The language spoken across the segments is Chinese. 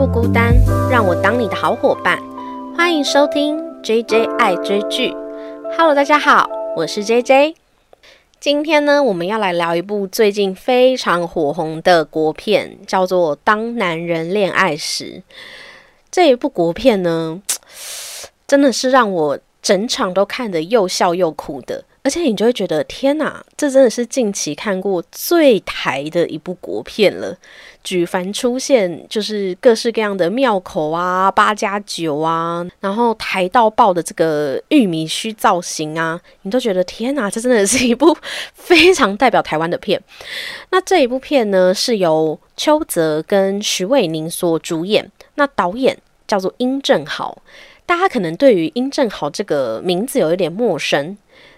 不孤单，让我当你的好伙伴。欢迎收听 J J 爱追剧。Hello，大家好，我是 J J。今天呢，我们要来聊一部最近非常火红的国片，叫做《当男人恋爱时》。这一部国片呢，真的是让我整场都看得又笑又哭的。而且你就会觉得，天哪，这真的是近期看过最台的一部国片了。举凡出现就是各式各样的庙口啊、八加九啊，然后台到爆的这个玉米须造型啊，你都觉得天哪，这真的是一部非常代表台湾的片。那这一部片呢，是由邱泽跟徐伟宁所主演，那导演叫做殷正豪。大家可能对于殷正豪这个名字有一点陌生。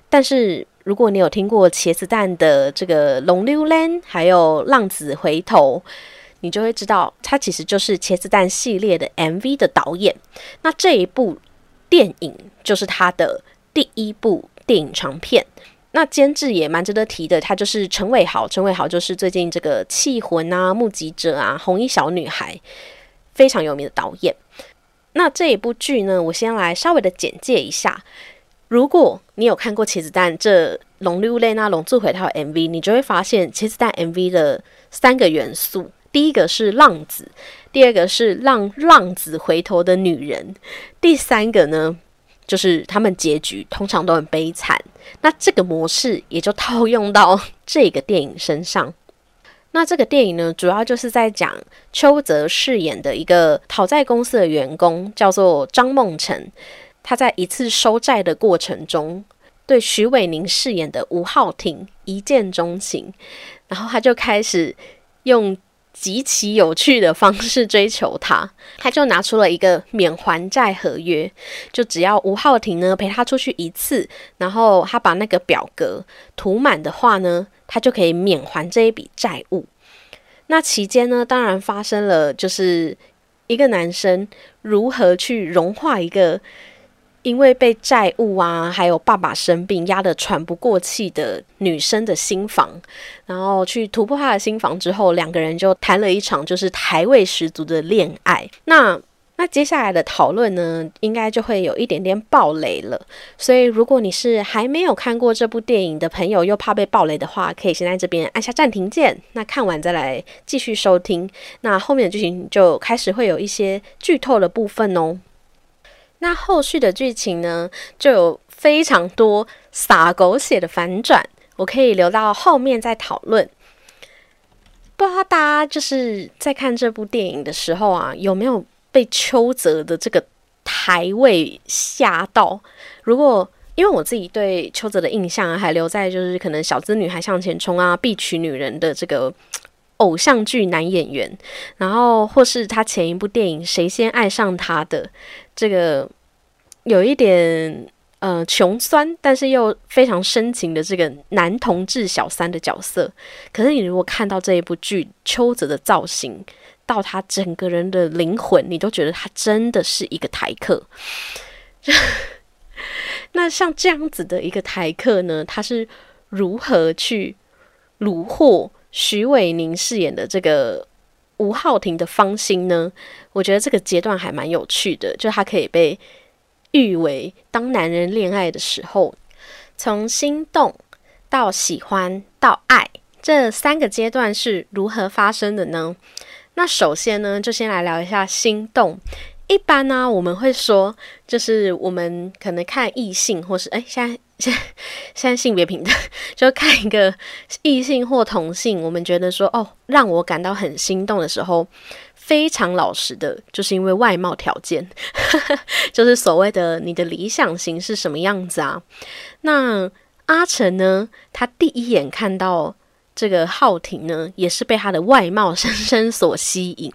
但是，如果你有听过茄子蛋的这个《龙溜兰》，还有《浪子回头》，你就会知道，他其实就是茄子蛋系列的 MV 的导演。那这一部电影就是他的第一部电影长片。那监制也蛮值得提的，他就是陈伟豪。陈伟豪就是最近这个《气魂》啊、《目击者》啊、《红衣小女孩》非常有名的导演。那这一部剧呢，我先来稍微的简介一下。如果你有看过茄子蛋这龙溜泪那龙住回套 MV，你就会发现茄子蛋 MV 的三个元素：第一个是浪子，第二个是让浪子回头的女人，第三个呢就是他们结局通常都很悲惨。那这个模式也就套用到 这个电影身上。那这个电影呢，主要就是在讲邱泽饰演的一个讨债公司的员工，叫做张梦辰。他在一次收债的过程中，对徐伟宁饰演的吴浩庭一见钟情，然后他就开始用极其有趣的方式追求他。他就拿出了一个免还债合约，就只要吴浩庭呢陪他出去一次，然后他把那个表格涂满的话呢，他就可以免还这一笔债务。那期间呢，当然发生了，就是一个男生如何去融化一个。因为被债务啊，还有爸爸生病压得喘不过气的女生的心房，然后去突破她的心房之后，两个人就谈了一场就是台味十足的恋爱。那那接下来的讨论呢，应该就会有一点点暴雷了。所以如果你是还没有看过这部电影的朋友，又怕被暴雷的话，可以先在这边按下暂停键，那看完再来继续收听。那后面的剧情就开始会有一些剧透的部分哦。那后续的剧情呢，就有非常多洒狗血的反转，我可以留到后面再讨论。不知道大家就是在看这部电影的时候啊，有没有被邱泽的这个台位吓到？如果因为我自己对邱泽的印象还留在就是可能小资女孩向前冲啊，必娶女人的这个偶像剧男演员，然后或是他前一部电影谁先爱上他的。这个有一点呃穷酸，但是又非常深情的这个男同志小三的角色。可是你如果看到这一部剧，邱泽的造型到他整个人的灵魂，你都觉得他真的是一个台客。那像这样子的一个台客呢，他是如何去虏获徐伟宁饰演的这个？吴浩庭的芳心呢？我觉得这个阶段还蛮有趣的，就是他可以被誉为当男人恋爱的时候，从心动到喜欢到爱这三个阶段是如何发生的呢？那首先呢，就先来聊一下心动。一般呢，我们会说，就是我们可能看异性，或是哎，现在。现现在性别平等，就看一个异性或同性，我们觉得说哦，让我感到很心动的时候，非常老实的，就是因为外貌条件，就是所谓的你的理想型是什么样子啊？那阿成呢？他第一眼看到这个浩庭呢，也是被他的外貌深深所吸引。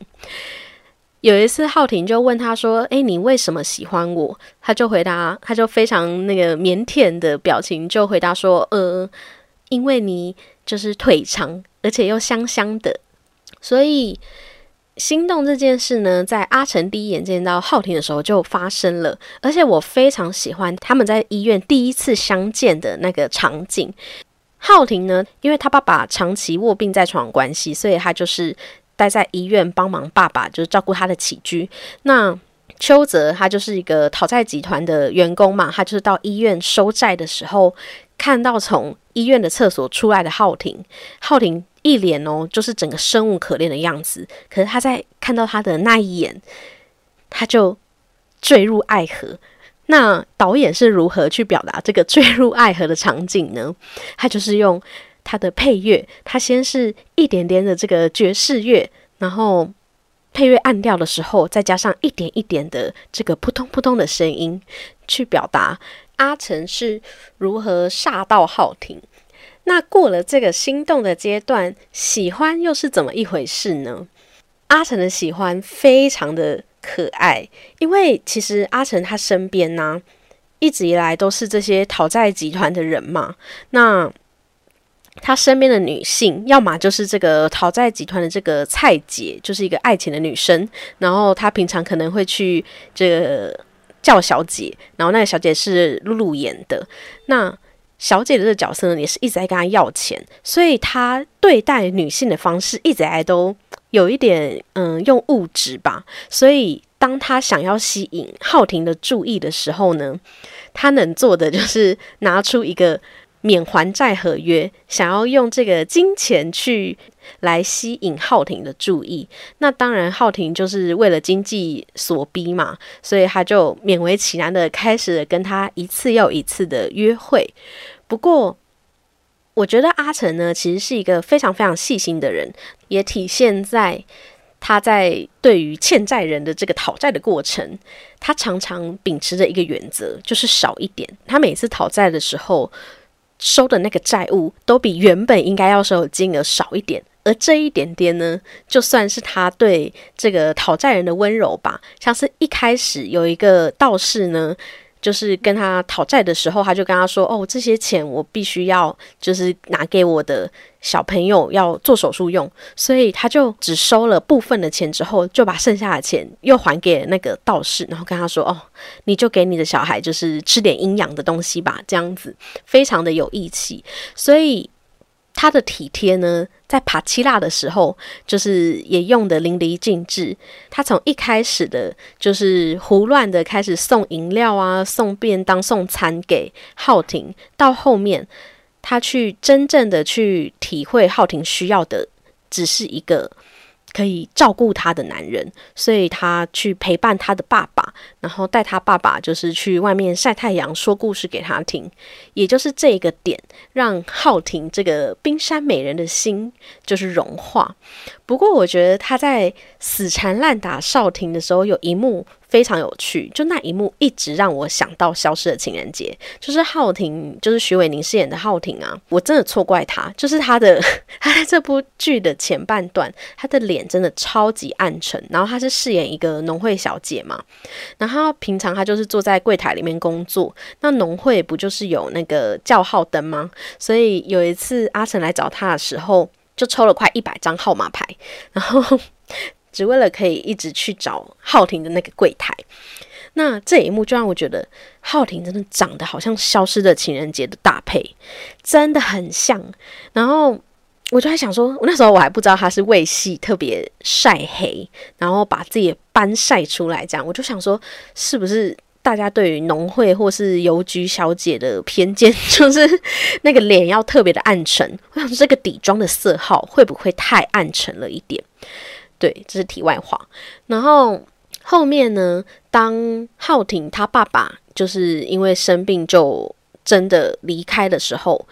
有一次，浩婷就问他说：“诶，你为什么喜欢我？”他就回答，他就非常那个腼腆的表情，就回答说：“呃，因为你就是腿长，而且又香香的，所以心动这件事呢，在阿成第一眼见到浩婷的时候就发生了。而且我非常喜欢他们在医院第一次相见的那个场景。浩婷呢，因为他爸爸长期卧病在床关系，所以他就是。”待在医院帮忙爸爸，就是照顾他的起居。那邱泽他就是一个讨债集团的员工嘛，他就是到医院收债的时候，看到从医院的厕所出来的浩庭，浩庭一脸哦，就是整个生无可恋的样子。可是他在看到他的那一眼，他就坠入爱河。那导演是如何去表达这个坠入爱河的场景呢？他就是用他的配乐，他先是一点点的这个爵士乐，然后。配乐暗掉的时候，再加上一点一点的这个扑通扑通的声音，去表达阿成是如何煞到好听。那过了这个心动的阶段，喜欢又是怎么一回事呢？阿成的喜欢非常的可爱，因为其实阿成他身边呢，一直以来都是这些讨债集团的人嘛。那他身边的女性，要么就是这个讨债集团的这个蔡姐，就是一个爱情的女生。然后他平常可能会去这个叫小姐，然后那个小姐是露露演的。那小姐的这个角色呢，也是一直在跟他要钱，所以他对待女性的方式一直来都有一点嗯用物质吧。所以当他想要吸引浩庭的注意的时候呢，他能做的就是拿出一个。免还债合约，想要用这个金钱去来吸引浩庭的注意。那当然，浩庭就是为了经济所逼嘛，所以他就勉为其难的开始了跟他一次又一次的约会。不过，我觉得阿成呢，其实是一个非常非常细心的人，也体现在他在对于欠债人的这个讨债的过程，他常常秉持着一个原则，就是少一点。他每次讨债的时候。收的那个债务都比原本应该要收的金额少一点，而这一点点呢，就算是他对这个讨债人的温柔吧。像是一开始有一个道士呢。就是跟他讨债的时候，他就跟他说：“哦，这些钱我必须要就是拿给我的小朋友要做手术用，所以他就只收了部分的钱，之后就把剩下的钱又还给那个道士，然后跟他说：‘哦，你就给你的小孩就是吃点营养的东西吧。’这样子非常的有义气，所以他的体贴呢。”在帕奇拉的时候，就是也用的淋漓尽致。他从一开始的，就是胡乱的开始送饮料啊、送便当、送餐给浩庭，到后面他去真正的去体会浩庭需要的，只是一个。可以照顾他的男人，所以他去陪伴他的爸爸，然后带他爸爸就是去外面晒太阳，说故事给他听。也就是这个点，让浩庭这个冰山美人的心就是融化。不过，我觉得他在死缠烂打少婷的时候，有一幕。非常有趣，就那一幕一直让我想到《消失的情人节》，就是浩婷，就是徐伟宁饰演的浩婷啊，我真的错怪他，就是他的他这部剧的前半段，他的脸真的超级暗沉，然后他是饰演一个农会小姐嘛，然后平常他就是坐在柜台里面工作，那农会不就是有那个叫号灯吗？所以有一次阿成来找他的时候，就抽了快一百张号码牌，然后。只为了可以一直去找浩庭的那个柜台，那这一幕就让我觉得浩庭真的长得好像《消失的情人节》的搭配，真的很像。然后我就在想说，我那时候我还不知道他是为戏特别晒黑，然后把自己斑晒出来，这样我就想说，是不是大家对于农会或是邮局小姐的偏见，就是那个脸要特别的暗沉？我想，这个底妆的色号会不会太暗沉了一点？对，这是题外话。然后后面呢，当浩庭他爸爸就是因为生病就真的离开的时候，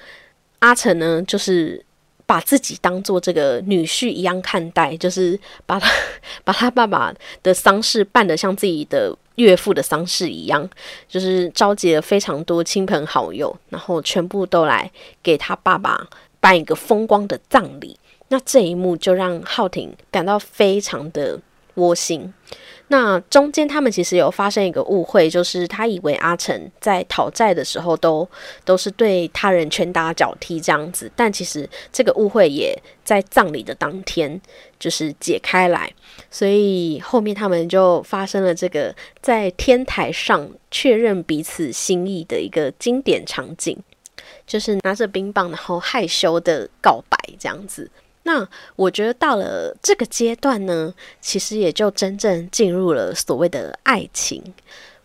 阿成呢就是把自己当做这个女婿一样看待，就是把他 把他爸爸的丧事办得像自己的岳父的丧事一样，就是召集了非常多亲朋好友，然后全部都来给他爸爸办一个风光的葬礼。那这一幕就让浩庭感到非常的窝心。那中间他们其实有发生一个误会，就是他以为阿成在讨债的时候都都是对他人拳打脚踢这样子，但其实这个误会也在葬礼的当天就是解开来，所以后面他们就发生了这个在天台上确认彼此心意的一个经典场景，就是拿着冰棒然后害羞的告白这样子。那我觉得到了这个阶段呢，其实也就真正进入了所谓的爱情。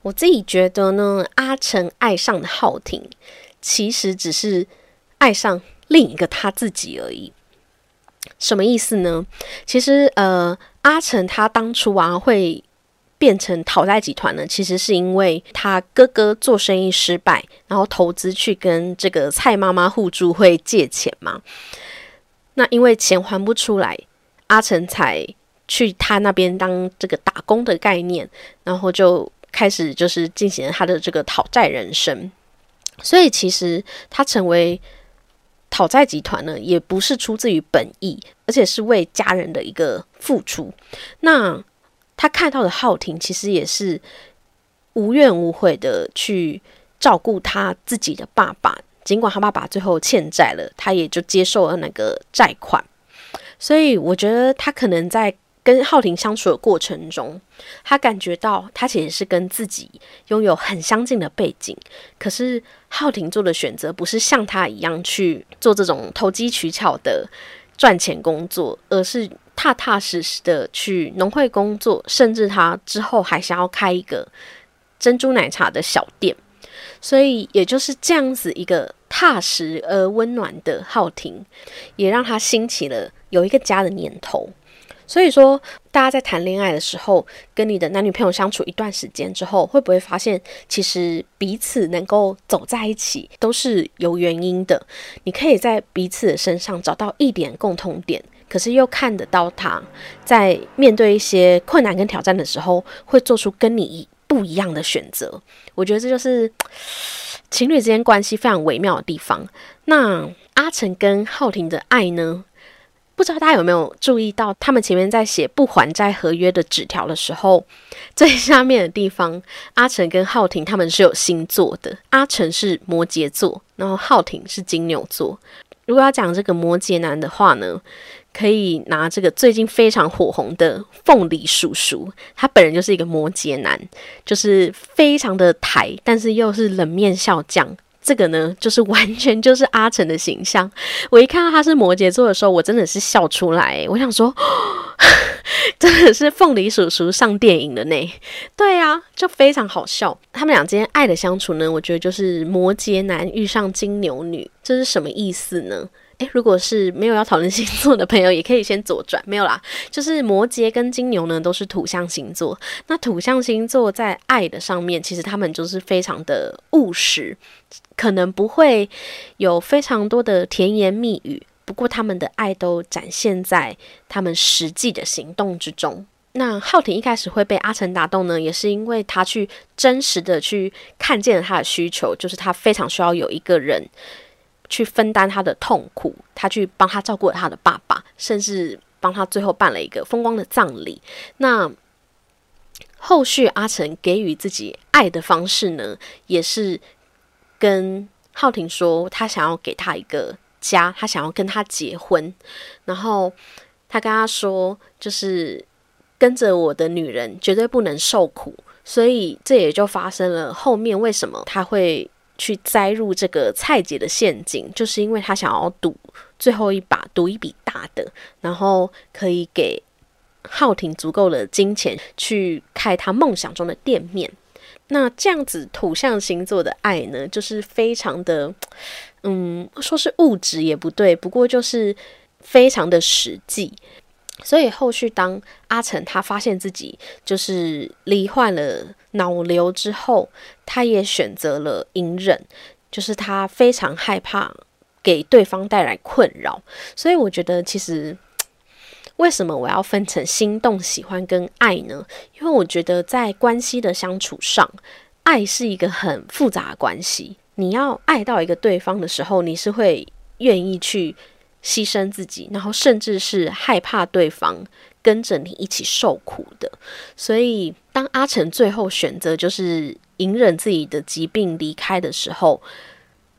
我自己觉得呢，阿成爱上的浩庭，其实只是爱上另一个他自己而已。什么意思呢？其实，呃，阿成他当初啊会变成讨债集团呢，其实是因为他哥哥做生意失败，然后投资去跟这个蔡妈妈互助会借钱嘛。那因为钱还不出来，阿成才去他那边当这个打工的概念，然后就开始就是进行了他的这个讨债人生。所以其实他成为。讨债集团呢，也不是出自于本意，而且是为家人的一个付出。那他看到的浩庭，其实也是无怨无悔的去照顾他自己的爸爸。尽管他爸爸最后欠债了，他也就接受了那个债款。所以我觉得他可能在。跟浩庭相处的过程中，他感觉到他其实是跟自己拥有很相近的背景，可是浩庭做的选择不是像他一样去做这种投机取巧的赚钱工作，而是踏踏实实的去农会工作，甚至他之后还想要开一个珍珠奶茶的小店。所以，也就是这样子一个踏实而温暖的浩庭，也让他兴起了有一个家的念头。所以说，大家在谈恋爱的时候，跟你的男女朋友相处一段时间之后，会不会发现，其实彼此能够走在一起都是有原因的？你可以在彼此的身上找到一点共同点，可是又看得到他在面对一些困难跟挑战的时候，会做出跟你不一样的选择。我觉得这就是情侣之间关系非常微妙的地方。那阿成跟浩庭的爱呢？不知道大家有没有注意到，他们前面在写不还债合约的纸条的时候，最下面的地方，阿成跟浩庭他们是有星座的。阿成是摩羯座，然后浩庭是金牛座。如果要讲这个摩羯男的话呢，可以拿这个最近非常火红的凤梨叔叔，他本人就是一个摩羯男，就是非常的台，但是又是冷面笑匠。这个呢，就是完全就是阿成的形象。我一看到他是摩羯座的时候，我真的是笑出来。我想说，真的是凤梨叔叔上电影了呢。对啊，就非常好笑。他们俩之间爱的相处呢，我觉得就是摩羯男遇上金牛女，这是什么意思呢？诶，如果是没有要讨论星座的朋友，也可以先左转。没有啦，就是摩羯跟金牛呢，都是土象星座。那土象星座在爱的上面，其实他们就是非常的务实，可能不会有非常多的甜言蜜语，不过他们的爱都展现在他们实际的行动之中。那浩庭一开始会被阿成打动呢，也是因为他去真实的去看见了他的需求，就是他非常需要有一个人。去分担他的痛苦，他去帮他照顾他的爸爸，甚至帮他最后办了一个风光的葬礼。那后续阿成给予自己爱的方式呢，也是跟浩庭说，他想要给他一个家，他想要跟他结婚。然后他跟他说，就是跟着我的女人绝对不能受苦。所以这也就发生了后面为什么他会。去栽入这个蔡姐的陷阱，就是因为他想要赌最后一把，赌一笔大的，然后可以给浩庭足够的金钱去开他梦想中的店面。那这样子土象星座的爱呢，就是非常的，嗯，说是物质也不对，不过就是非常的实际。所以后续当阿成他发现自己就是罹患了脑瘤之后，他也选择了隐忍，就是他非常害怕给对方带来困扰。所以我觉得其实为什么我要分成心动、喜欢跟爱呢？因为我觉得在关系的相处上，爱是一个很复杂的关系。你要爱到一个对方的时候，你是会愿意去。牺牲自己，然后甚至是害怕对方跟着你一起受苦的。所以，当阿成最后选择就是隐忍自己的疾病离开的时候，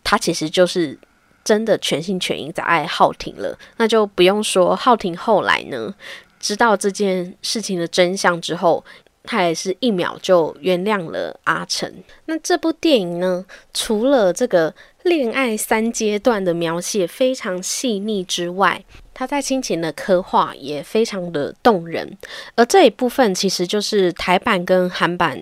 他其实就是真的全心全意在爱浩庭了。那就不用说浩庭后来呢，知道这件事情的真相之后。他也是一秒就原谅了阿成。那这部电影呢，除了这个恋爱三阶段的描写非常细腻之外，他在亲情的刻画也非常的动人。而这一部分其实就是台版跟韩版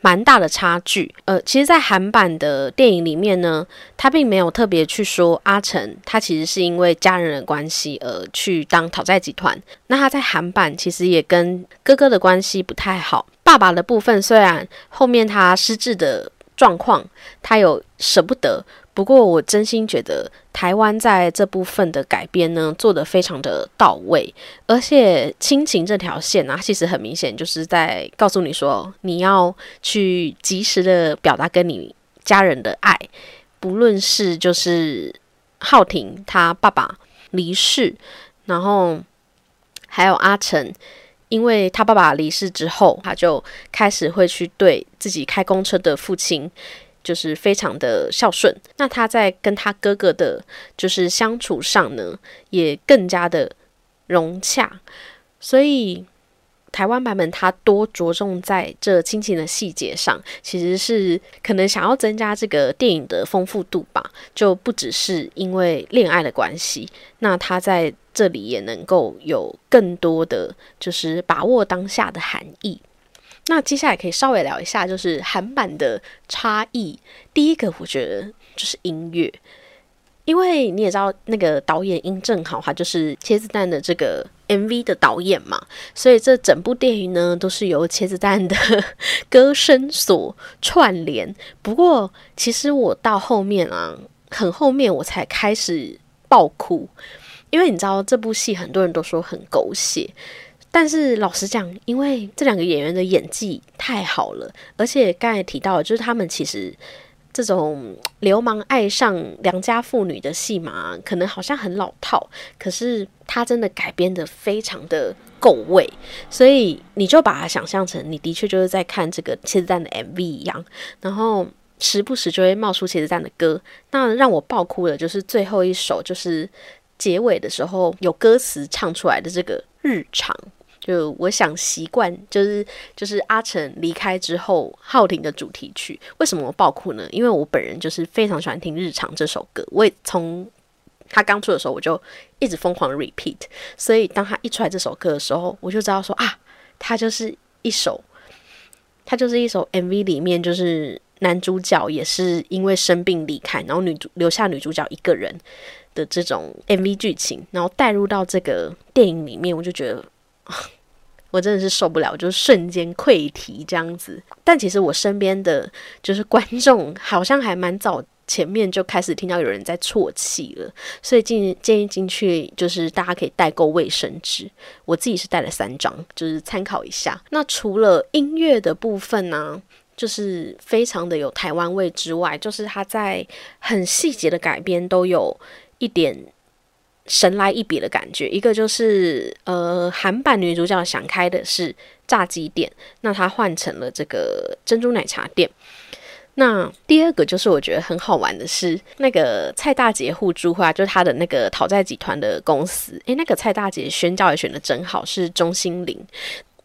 蛮大的差距。呃，其实，在韩版的电影里面呢，他并没有特别去说阿成他其实是因为家人的关系而去当讨债集团。那他在韩版其实也跟哥哥的关系不太好。爸爸的部分虽然后面他失智的状况，他有舍不得。不过，我真心觉得台湾在这部分的改编呢，做得非常的到位，而且亲情这条线啊，其实很明显就是在告诉你说，你要去及时的表达跟你家人的爱，不论是就是浩廷他爸爸离世，然后还有阿成，因为他爸爸离世之后，他就开始会去对自己开公车的父亲。就是非常的孝顺，那他在跟他哥哥的，就是相处上呢，也更加的融洽。所以台湾版本他多着重在这亲情的细节上，其实是可能想要增加这个电影的丰富度吧，就不只是因为恋爱的关系，那他在这里也能够有更多的，就是把握当下的含义。那接下来可以稍微聊一下，就是韩版的差异。第一个，我觉得就是音乐，因为你也知道，那个导演殷正豪，他就是茄子蛋的这个 MV 的导演嘛，所以这整部电影呢，都是由茄子蛋的歌声所串联。不过，其实我到后面啊，很后面我才开始爆哭，因为你知道这部戏很多人都说很狗血。但是老实讲，因为这两个演员的演技太好了，而且刚才提到，就是他们其实这种流氓爱上良家妇女的戏码，可能好像很老套，可是他真的改编的非常的够味，所以你就把它想象成你的确就是在看这个茄子蛋的 MV 一样，然后时不时就会冒出茄子蛋的歌。那让我爆哭的就是最后一首，就是结尾的时候有歌词唱出来的这个日常。就我想习惯，就是就是阿成离开之后，浩廷的主题曲。为什么我爆哭呢？因为我本人就是非常喜欢听《日常》这首歌，我也从他刚出的时候我就一直疯狂 repeat。所以当他一出来这首歌的时候，我就知道说啊，他就是一首，他就是一首 MV 里面就是男主角也是因为生病离开，然后女主留下女主角一个人的这种 MV 剧情，然后带入到这个电影里面，我就觉得。我真的是受不了，就是瞬间溃堤这样子。但其实我身边的就是观众，好像还蛮早前面就开始听到有人在啜泣了。所以进建议进去，就是大家可以代购卫生纸。我自己是带了三张，就是参考一下。那除了音乐的部分呢，就是非常的有台湾味之外，就是它在很细节的改编都有一点。神来一笔的感觉，一个就是呃，韩版女主角想开的是炸鸡店，那她换成了这个珍珠奶茶店。那第二个就是我觉得很好玩的是，那个蔡大姐互助会，就是她的那个讨债集团的公司。诶，那个蔡大姐宣教也选的真好，是钟心凌。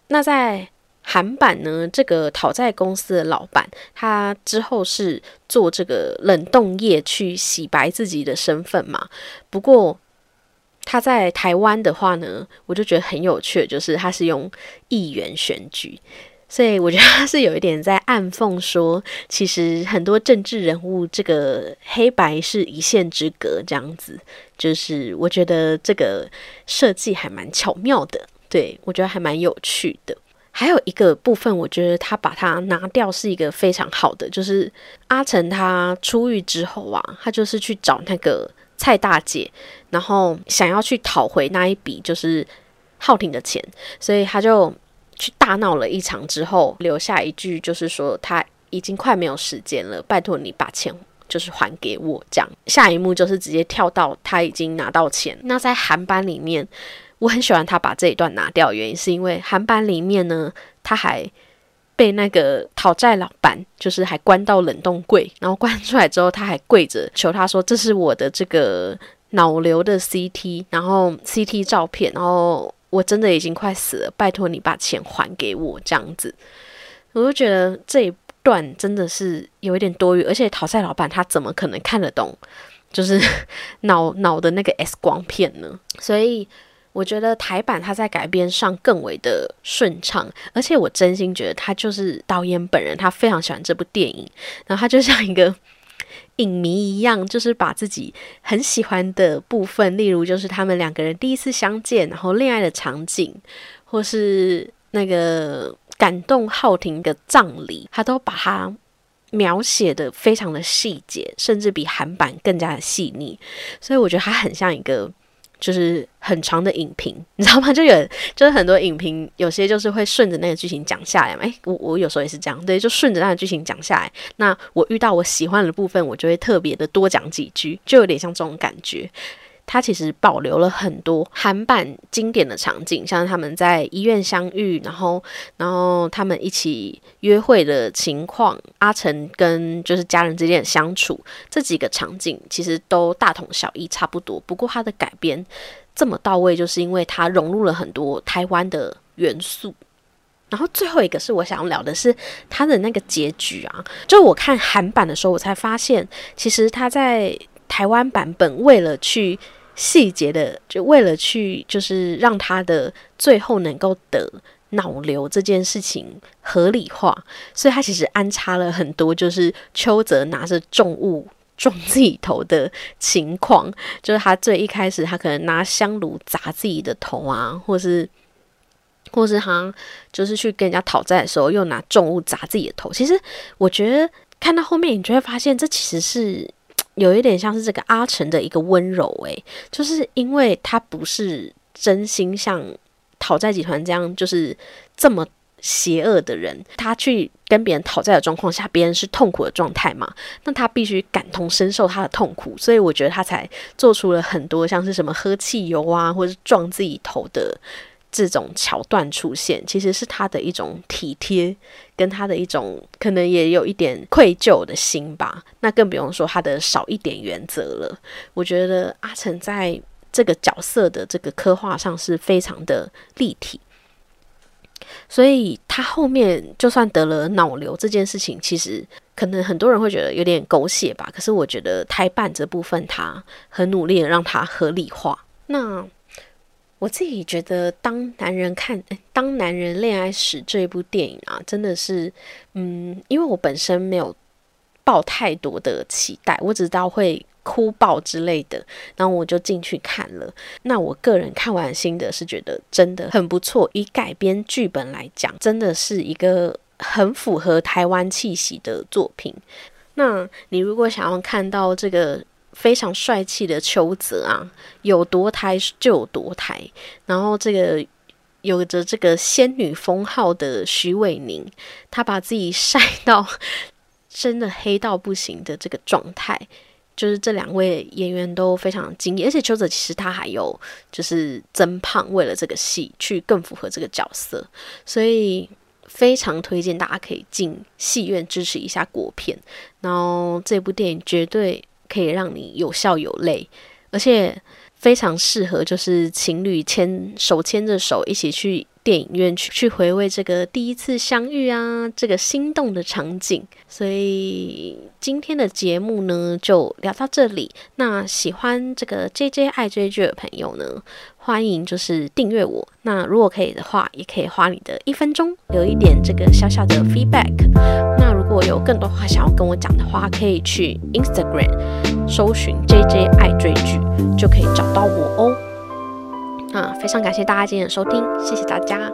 那在韩版呢，这个讨债公司的老板，他之后是做这个冷冻液去洗白自己的身份嘛？不过。他在台湾的话呢，我就觉得很有趣，就是他是用议员选举，所以我觉得他是有一点在暗讽说，其实很多政治人物这个黑白是一线之隔，这样子，就是我觉得这个设计还蛮巧妙的，对我觉得还蛮有趣的。还有一个部分，我觉得他把它拿掉是一个非常好的，就是阿成他出狱之后啊，他就是去找那个。蔡大姐，然后想要去讨回那一笔就是浩廷的钱，所以他就去大闹了一场之后，留下一句就是说他已经快没有时间了，拜托你把钱就是还给我。这样下一幕就是直接跳到他已经拿到钱。那在韩版里面，我很喜欢他把这一段拿掉，原因是因为韩版里面呢，他还。被那个讨债老板，就是还关到冷冻柜，然后关出来之后，他还跪着求他说：“这是我的这个 脑瘤的 CT，然后 CT 照片，然后我真的已经快死了，拜托你把钱还给我。”这样子，我就觉得这一段真的是有一点多余，而且讨债老板他怎么可能看得懂，就是 脑脑的那个 X 光片呢？所以我觉得台版他在改编上更为的顺畅，而且我真心觉得他就是导演本人，他非常喜欢这部电影，然后他就像一个影迷一样，就是把自己很喜欢的部分，例如就是他们两个人第一次相见，然后恋爱的场景，或是那个。感动浩廷的葬礼，他都把它描写的非常的细节，甚至比韩版更加的细腻。所以我觉得他很像一个就是很长的影评，你知道吗？就有就是很多影评，有些就是会顺着那个剧情讲下来嘛。诶，我我有时候也是这样，对，就顺着那个剧情讲下来。那我遇到我喜欢的部分，我就会特别的多讲几句，就有点像这种感觉。它其实保留了很多韩版经典的场景，像他们在医院相遇，然后，然后他们一起约会的情况，阿成跟就是家人之间的相处，这几个场景其实都大同小异，差不多。不过它的改编这么到位，就是因为它融入了很多台湾的元素。然后最后一个是我想要聊的是它的那个结局啊，就我看韩版的时候，我才发现其实他在台湾版本为了去。细节的，就为了去，就是让他的最后能够得脑瘤这件事情合理化，所以他其实安插了很多，就是邱泽拿着重物撞自己头的情况，就是他最一开始他可能拿香炉砸自己的头啊，或是，或是他就是去跟人家讨债的时候又拿重物砸自己的头。其实我觉得看到后面，你就会发现这其实是。有一点像是这个阿成的一个温柔，诶，就是因为他不是真心像讨债集团这样，就是这么邪恶的人，他去跟别人讨债的状况下，别人是痛苦的状态嘛，那他必须感同身受他的痛苦，所以我觉得他才做出了很多像是什么喝汽油啊，或者是撞自己头的。这种桥段出现，其实是他的一种体贴，跟他的一种可能也有一点愧疚的心吧。那更不用说他的少一点原则了。我觉得阿成在这个角色的这个刻画上是非常的立体，所以他后面就算得了脑瘤这件事情，其实可能很多人会觉得有点狗血吧。可是我觉得台版这部分，他很努力的让它合理化。那。我自己觉得，当男人看《当男人恋爱时》这一部电影啊，真的是，嗯，因为我本身没有抱太多的期待，我只知道会哭爆之类的，然后我就进去看了。那我个人看完心得是觉得真的很不错，以改编剧本来讲，真的是一个很符合台湾气息的作品。那你如果想要看到这个，非常帅气的邱泽啊，有多台就有多台。然后这个有着这个仙女封号的徐伟宁，他把自己晒到真的黑到不行的这个状态，就是这两位演员都非常惊艳。而且邱泽其实他还有就是增胖，为了这个戏去更符合这个角色，所以非常推荐大家可以进戏院支持一下国片。然后这部电影绝对。可以让你有笑有泪，而且非常适合就是情侣牵手牵着手一起去电影院去去回味这个第一次相遇啊，这个心动的场景。所以今天的节目呢就聊到这里。那喜欢这个 J J 爱追剧的朋友呢，欢迎就是订阅我。那如果可以的话，也可以花你的一分钟留一点这个小小的 feedback。那如果有更多话想要跟我讲的话，可以去 Instagram 搜寻 JJ 爱追剧，就可以找到我哦。啊，非常感谢大家今天的收听，谢谢大家。